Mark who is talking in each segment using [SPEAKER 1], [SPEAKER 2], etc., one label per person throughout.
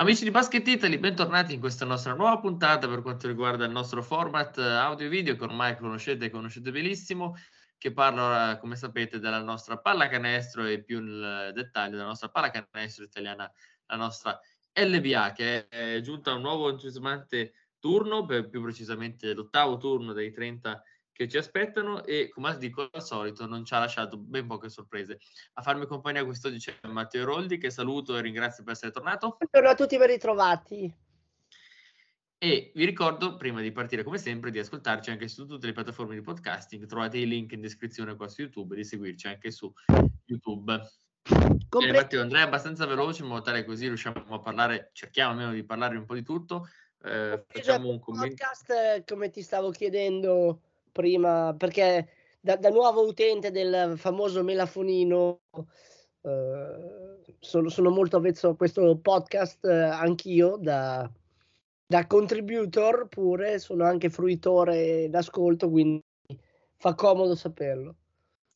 [SPEAKER 1] Amici di Basket Italy, bentornati in questa nostra nuova puntata per quanto riguarda il nostro format eh, audio e video che ormai conoscete e conoscete benissimo, che parla, come sapete, della nostra pallacanestro e più nel dettaglio della nostra pallacanestro italiana, la nostra LBA, che è giunta a un nuovo entusiasmante turno, più precisamente l'ottavo turno dei 30 che ci aspettano e come dico al solito non ci ha lasciato ben poche sorprese. A farmi compagnia quest'oggi c'è Matteo Roldi che saluto e ringrazio per essere tornato.
[SPEAKER 2] Buongiorno a tutti, ben ritrovati.
[SPEAKER 1] E vi ricordo, prima di partire come sempre, di ascoltarci anche su tutte le piattaforme di podcasting. Trovate i link in descrizione qua su YouTube e di seguirci anche su YouTube. Compre- Bene, Matteo, andrei abbastanza veloce in modo tale così riusciamo a parlare, cerchiamo almeno di parlare un po' di tutto.
[SPEAKER 2] Eh, facciamo un commento. podcast, come ti stavo chiedendo, prima, perché da, da nuovo utente del famoso melafonino eh, sono, sono, molto avvezzo a questo podcast eh, anch'io, da, da contributor pure, sono anche fruitore d'ascolto, quindi fa comodo saperlo.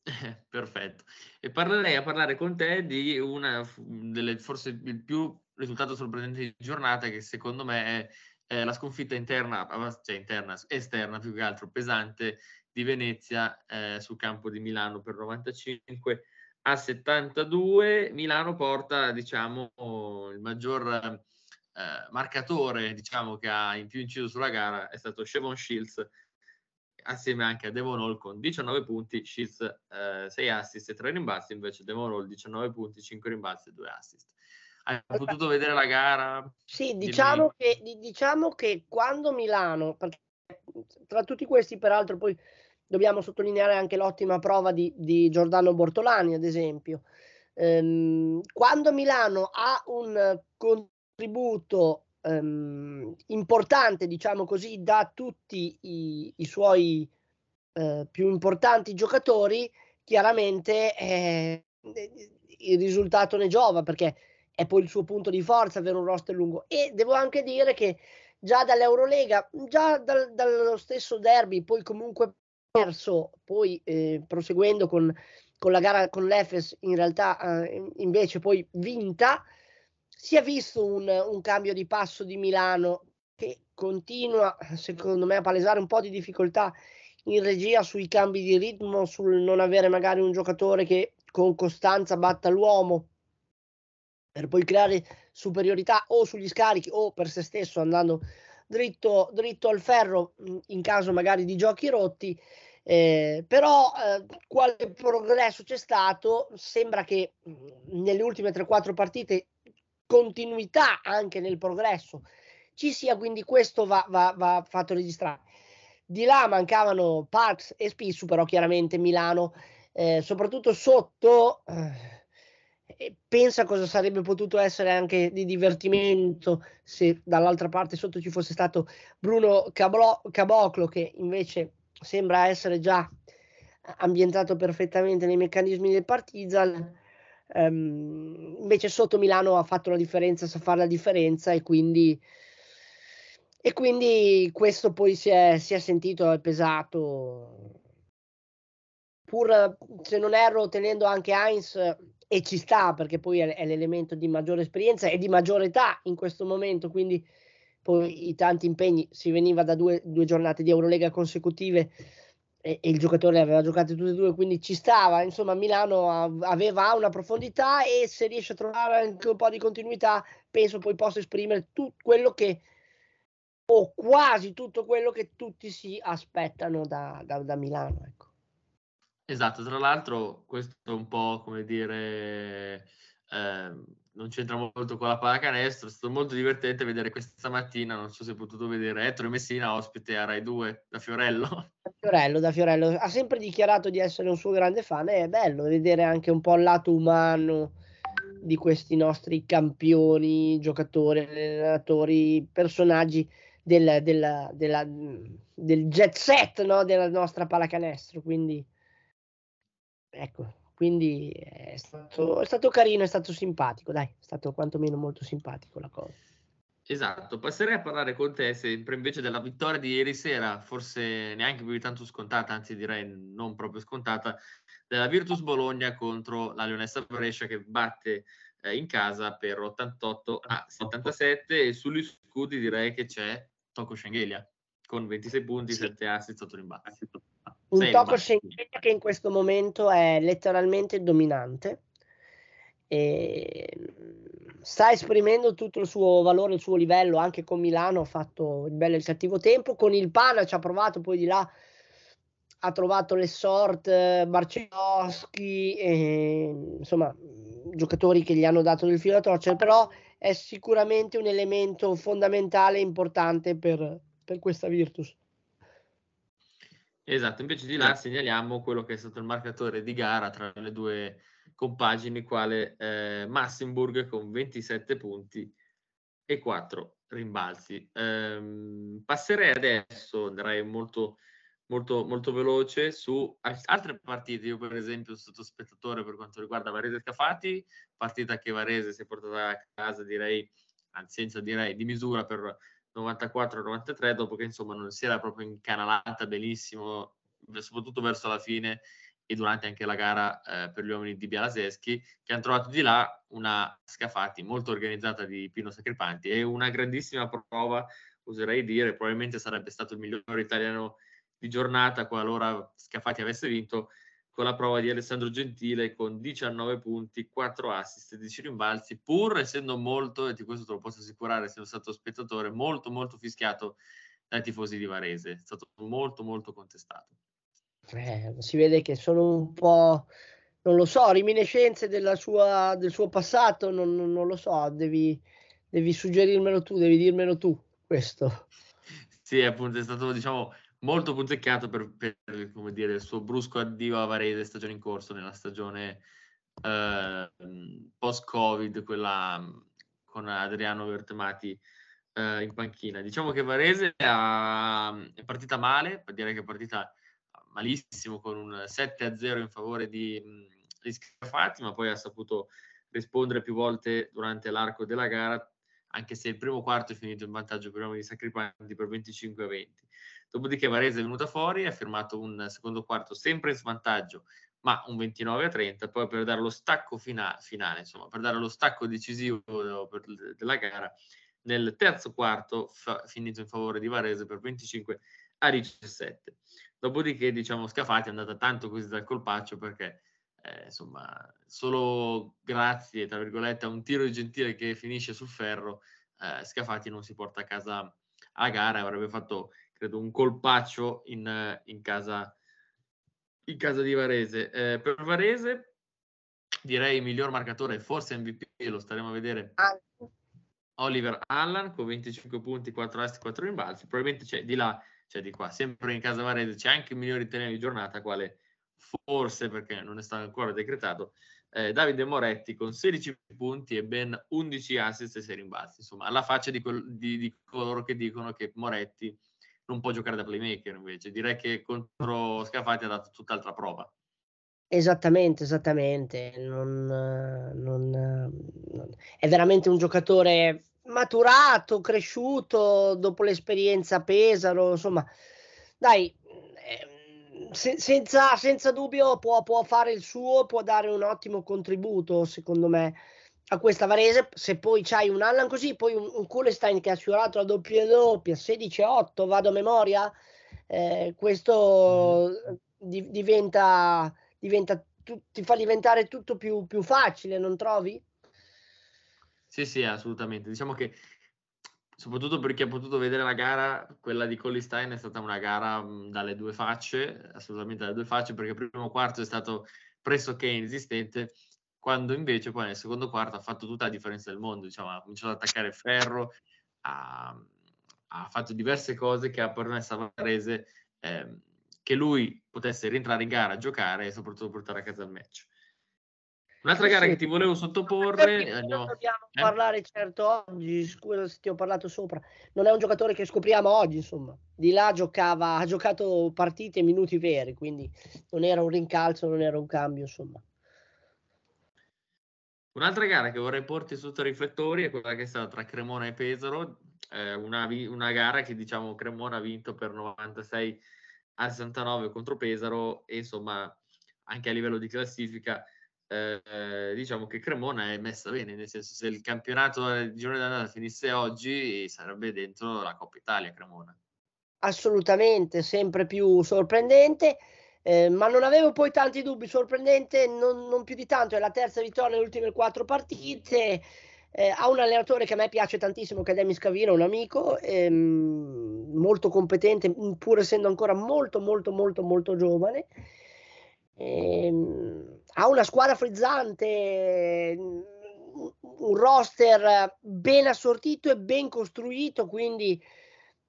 [SPEAKER 1] Perfetto. E parlerei a parlare con te di una delle forse il più risultato sorprendente di giornata che secondo me eh, la sconfitta interna, cioè interna, esterna più che altro, pesante di Venezia eh, sul campo di Milano per 95 a 72. Milano porta, diciamo, il maggior eh, marcatore, diciamo, che ha in più inciso sulla gara è stato Shevon Shields assieme anche a Devon Hall con 19 punti, Shields eh, 6 assist e 3 rimbalzi, invece Devon Hall 19 punti, 5 rimbalzi e 2 assist. Hai potuto vedere la gara?
[SPEAKER 2] Sì, diciamo che, diciamo che, quando Milano, tra tutti questi peraltro poi dobbiamo sottolineare anche l'ottima prova di, di Giordano Bortolani, ad esempio, ehm, quando Milano ha un contributo ehm, importante, diciamo così, da tutti i, i suoi eh, più importanti giocatori, chiaramente eh, il risultato ne giova perché è poi il suo punto di forza avere un roster lungo. E devo anche dire che già dall'Eurolega, già dal, dallo stesso derby, poi comunque perso, poi eh, proseguendo con, con, la gara con l'Efes, in realtà eh, invece poi vinta, si è visto un, un cambio di passo di Milano che continua, secondo me, a palesare un po' di difficoltà in regia sui cambi di ritmo, sul non avere magari un giocatore che con costanza batta l'uomo per poi creare superiorità o sugli scarichi o per se stesso andando dritto, dritto al ferro in caso magari di giochi rotti. Eh, però eh, quale progresso c'è stato? Sembra che nelle ultime 3-4 partite continuità anche nel progresso ci sia, quindi questo va, va, va fatto registrare. Di là mancavano Parks e Spissu, però chiaramente Milano, eh, soprattutto sotto, eh, pensa cosa sarebbe potuto essere anche di divertimento se dall'altra parte sotto ci fosse stato Bruno Cablo- Caboclo che invece sembra essere già ambientato perfettamente nei meccanismi del Partizan. Um, invece sotto Milano ha fatto la differenza sa fare la differenza e quindi e quindi questo poi si è, si è sentito è pesato. Pur se non erro tenendo anche Heinz e ci sta perché poi è, l'elemento di maggiore esperienza e di maggiore età in questo momento, quindi poi i tanti impegni si veniva da due, due giornate di Eurolega consecutive e, e, il giocatore aveva giocato tutte e due, quindi ci stava, insomma Milano aveva una profondità e se riesce a trovare anche un po' di continuità penso poi possa esprimere tutto quello che o quasi tutto quello che tutti si aspettano da, da, da Milano. Ecco.
[SPEAKER 1] Esatto, tra l'altro questo è un po' come dire, eh, non c'entra molto con la pallacanestro, è stato molto divertente vedere questa mattina, non so se hai potuto vedere, Ettore Messina ospite a Rai 2 da Fiorello.
[SPEAKER 2] Da Fiorello, da Fiorello, ha sempre dichiarato di essere un suo grande fan e è bello vedere anche un po' il lato umano di questi nostri campioni, giocatori, allenatori, personaggi del, del, della, del jet set no? della nostra pallacanestro, quindi Ecco, quindi è stato, è stato carino, è stato simpatico, dai, è stato quantomeno molto simpatico la cosa.
[SPEAKER 1] Esatto, passerei a parlare con te sempre invece della vittoria di ieri sera, forse neanche più di tanto scontata, anzi direi non proprio scontata, della Virtus Bologna contro la Leonessa Brescia che batte eh, in casa per 88 a 77 e sugli scudi direi che c'è Tocco Schengelia con 26 punti, sì. 7 assist, 8 rimbalzi.
[SPEAKER 2] Un Tocco Schengelia che in questo momento è letteralmente dominante. E sta esprimendo tutto il suo valore, il suo livello, anche con Milano ha fatto il bello e il cattivo tempo, con il Pana ci ha provato, poi di là ha trovato le sort, Barceloschi, e, insomma giocatori che gli hanno dato del filo a torcere, però è sicuramente un elemento fondamentale e importante per, per questa Virtus.
[SPEAKER 1] Esatto, invece di là segnaliamo quello che è stato il marcatore di gara tra le due compagini, quale eh, Massenburg con 27 punti e 4 rimbalzi. Ehm, passerei adesso, andrei molto molto, molto veloce su altre partite. Io, per esempio, sono stato spettatore per quanto riguarda Varese Scafati, partita che Varese si è portata a casa, direi, anzi, senza direi di misura per 94-93, dopo che insomma non si era proprio incanalata benissimo, soprattutto verso la fine e durante anche la gara eh, per gli uomini di Bialaseschi, che hanno trovato di là una Scafati molto organizzata di Pino Sacripanti e una grandissima prova, oserei dire, probabilmente sarebbe stato il miglior italiano di giornata qualora Scafati avesse vinto con la prova di Alessandro Gentile con 19 punti, 4 assist e 10 rimbalzi, pur essendo molto, e di questo te lo posso assicurare, essendo stato spettatore, molto molto fischiato dai tifosi di Varese, è stato molto molto contestato.
[SPEAKER 2] Eh, si vede che sono un po', non lo so, riminiscenze sua, del suo passato, non, non lo so, devi, devi suggerirmelo tu, devi dirmelo tu questo.
[SPEAKER 1] Sì, appunto, è stato, diciamo, molto punzecchiato per, per dire, il suo brusco addio a Varese stagione in corso nella stagione eh, post-Covid, quella con Adriano Vertemati eh, in panchina. Diciamo che Varese ha, è partita male, direi che è partita malissimo con un 7-0 in favore di, di Scafati, ma poi ha saputo rispondere più volte durante l'arco della gara, anche se il primo quarto è finito in vantaggio per gli di Sacripanti per 25 20. Dopodiché Varese è venuta fuori, ha firmato un secondo quarto sempre in svantaggio, ma un 29 a 30, poi per dare lo stacco fina- finale, insomma, per dare lo stacco decisivo per, della gara, nel terzo quarto fa- finito in favore di Varese per 25 a 17. Dopodiché, diciamo, Scafati è andata tanto così dal colpaccio perché, eh, insomma, solo grazie, tra virgolette, a un tiro di Gentile che finisce sul ferro, eh, Scafati non si porta a casa a gara, avrebbe fatto credo un colpaccio in, in, casa, in casa di Varese. Eh, per Varese direi il miglior marcatore, forse MVP, lo staremo a vedere. Oliver Allan con 25 punti, 4 asti, 4 rimbalzi. Probabilmente c'è di là, c'è di qua, sempre in casa Varese c'è anche il miglior italiano di giornata, quale forse perché non è stato ancora decretato. Eh, Davide Moretti con 16 punti e ben 11 assist e 6 rimbalzi. Insomma, alla faccia di, quel, di, di coloro che dicono che Moretti non può giocare da playmaker invece. Direi che contro Scafati ha dato tutt'altra prova.
[SPEAKER 2] Esattamente, esattamente. Non, non, non, è veramente un giocatore maturato, cresciuto dopo l'esperienza a Pesaro. Insomma, dai, ehm, se, senza, senza, dubbio può, può fare il suo, può dare un ottimo contributo, secondo me a questa Varese, se poi c'hai un Allan così, poi un, un Kulestein che ha sfiorato la doppia doppia, 16-8, vado a memoria, eh, questo mm. di, diventa, diventa tu, ti fa diventare tutto più, più facile, non trovi?
[SPEAKER 1] Sì, sì, assolutamente. Diciamo che soprattutto per chi ha potuto vedere la gara, quella di Collistein è stata una gara mh, dalle due facce, assolutamente dalle due facce, perché il primo quarto è stato pressoché inesistente quando invece poi nel secondo quarto ha fatto tutta la differenza del mondo, diciamo, ha cominciato ad attaccare ferro, ha, ha fatto diverse cose che ha permesso a Varese eh, che lui potesse rientrare in gara, giocare e soprattutto portare a casa il match. Un'altra gara sì. che ti volevo sottoporre.
[SPEAKER 2] Andiamo... dobbiamo eh? parlare certo oggi, scusa se ti ho parlato sopra. Non è un giocatore che scopriamo oggi, insomma. Di là giocava, ha giocato partite e minuti veri, quindi non era un rincalzo, non era un cambio, insomma.
[SPEAKER 1] Un'altra gara che vorrei porti sotto i riflettori è quella che è stata tra Cremona e Pesaro, eh, una, una, gara che diciamo Cremona ha vinto per 96 a 69 contro Pesaro e insomma anche a livello di classifica eh, diciamo che Cremona è messa bene, nel senso se il campionato di giorno d'andata finisse oggi sarebbe dentro la Coppa Italia Cremona.
[SPEAKER 2] Assolutamente, sempre più sorprendente. Eh, ma non avevo poi tanti dubbi, sorprendente non, non, più di tanto, è la terza vittoria nelle ultime quattro partite, eh, ha un allenatore che a me piace tantissimo, che è Demi Scavino, un amico, ehm, molto competente, pur essendo ancora molto molto molto molto giovane. Ehm, ha una squadra frizzante, un roster ben assortito e ben costruito, quindi,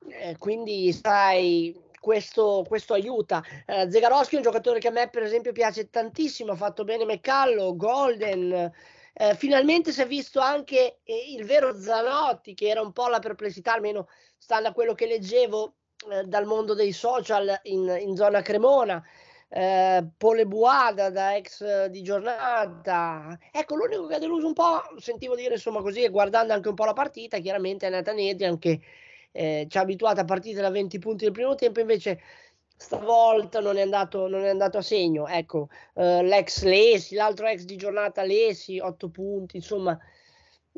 [SPEAKER 2] eh, quindi sai, questo, questo aiuta. Eh, Zegarowski è un giocatore che a me, per esempio, piace tantissimo. Ha fatto bene Meccallo, Golden. Eh, finalmente si è visto anche eh, il vero Zanotti, che era un po' la perplessità, almeno stando a quello che leggevo eh, dal mondo dei social in, in zona Cremona. Eh, Pole Buada da ex di giornata. Ecco, l'unico che ha deluso un po', sentivo dire insomma così, guardando anche un po' la partita, chiaramente è Nathan Adrian che eh, ci ha abituato a partite da 20 punti nel primo tempo, invece stavolta non è andato, non è andato a segno. Ecco, eh, l'ex Lesi, l'altro ex di giornata Lesi, 8 punti, insomma.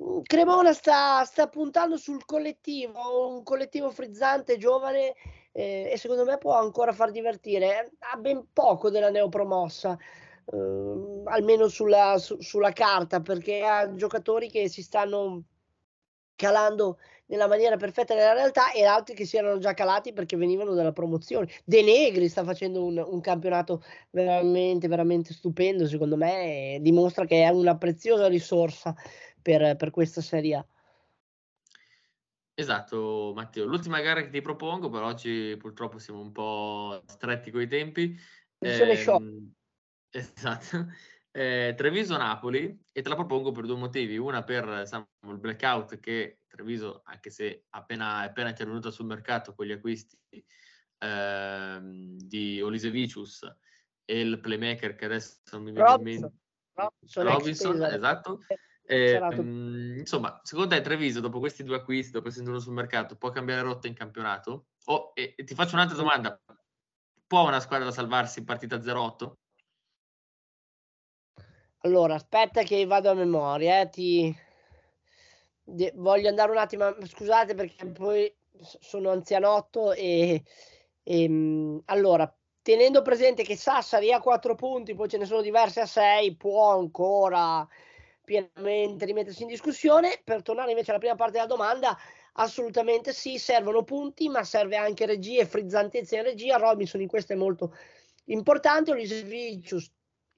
[SPEAKER 2] Mm, Cremona sta, sta puntando sul collettivo, un collettivo frizzante, giovane eh, e secondo me può ancora far divertire. Ha ben poco della neopromossa, eh, almeno sulla, su, sulla carta, perché ha giocatori che si stanno calando nella maniera perfetta nella realtà e altri che si erano già calati perché venivano dalla promozione. De Negri sta facendo un, un campionato veramente, veramente stupendo, secondo me, dimostra che è una preziosa risorsa per, per questa Serie A.
[SPEAKER 1] Esatto, Matteo. L'ultima gara che ti propongo, per oggi purtroppo siamo un po' stretti coi tempi.
[SPEAKER 2] Eh,
[SPEAKER 1] esatto eh, Treviso-Napoli e te la propongo per due motivi. Una per diciamo, il blackout che Treviso, anche se appena, è appena intervenuta sul mercato con gli acquisti eh, di Olisevicius e il playmaker che adesso non mi viene in mente. Robinson, Robinson esatto. Eh, mh, insomma, secondo te Treviso, dopo questi due acquisti, dopo essendo uno sul mercato, può cambiare rotta in campionato? Oh, e, e ti faccio un'altra domanda. Può una squadra salvarsi in partita 0-8?
[SPEAKER 2] Allora, aspetta che vado a memoria, eh, ti... De- voglio andare un attimo, scusate perché poi sono anzianotto e, e ehm, allora, tenendo presente che Sassari ha 4 punti, poi ce ne sono diverse a 6, può ancora pienamente rimettersi in discussione. Per tornare invece alla prima parte della domanda, assolutamente sì, servono punti, ma serve anche regia e frizzantezza in regia. Robinson in questo è molto importante. Olisevicius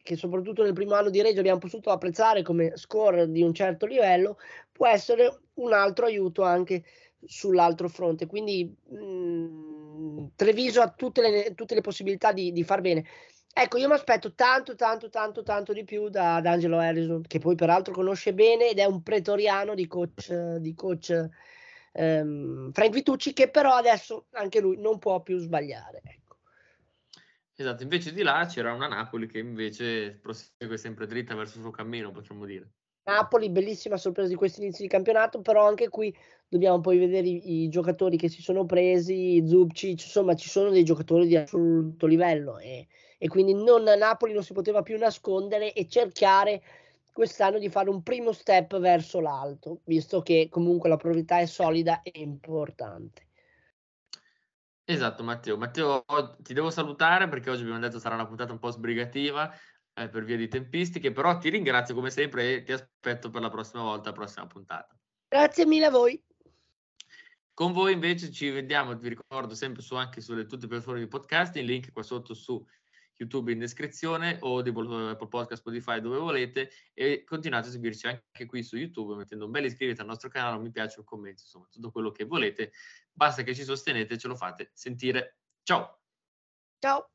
[SPEAKER 2] che soprattutto nel primo anno di Reggio abbiamo potuto apprezzare come score di un certo livello, può essere un altro aiuto anche sull'altro fronte. Quindi mh, mm, Treviso ha tutte le, tutte le possibilità di, di, far bene. Ecco, io mi aspetto tanto, tanto, tanto, tanto di più da, da Angelo Harrison, che poi peraltro conosce bene ed è un pretoriano di coach, di coach ehm, Frank Vitucci, che però adesso anche lui non può più sbagliare.
[SPEAKER 1] Esatto, invece di là c'era una Napoli che invece prosegue sempre dritta verso il suo cammino, potremmo dire.
[SPEAKER 2] Napoli, bellissima sorpresa di questo inizio di campionato, però anche qui dobbiamo poi vedere i, i giocatori che si sono presi, Zubcic, insomma ci sono dei giocatori di assoluto livello e, e quindi non, Napoli non si poteva più nascondere e cercare quest'anno di fare un primo step verso l'alto, visto che comunque la priorità è solida e importante.
[SPEAKER 1] Esatto, Matteo. Matteo, ti devo salutare perché oggi abbiamo detto sarà una puntata un po' sbrigativa eh, per via di tempistiche, però ti ringrazio come sempre e ti aspetto per la prossima volta, la prossima puntata.
[SPEAKER 2] Grazie mille a voi.
[SPEAKER 1] Con voi invece ci vediamo, vi ricordo sempre su anche sulle tutte le piattaforme di podcast, il link qua sotto su YouTube in descrizione o di Apple Podcast, Spotify dove volete e continuate a seguirci anche qui su YouTube mettendo un bel iscrivete al nostro canale, un mi piace, un commento, insomma tutto quello che volete. Basta che ci sostenete e ce lo fate sentire. Ciao!
[SPEAKER 2] Ciao!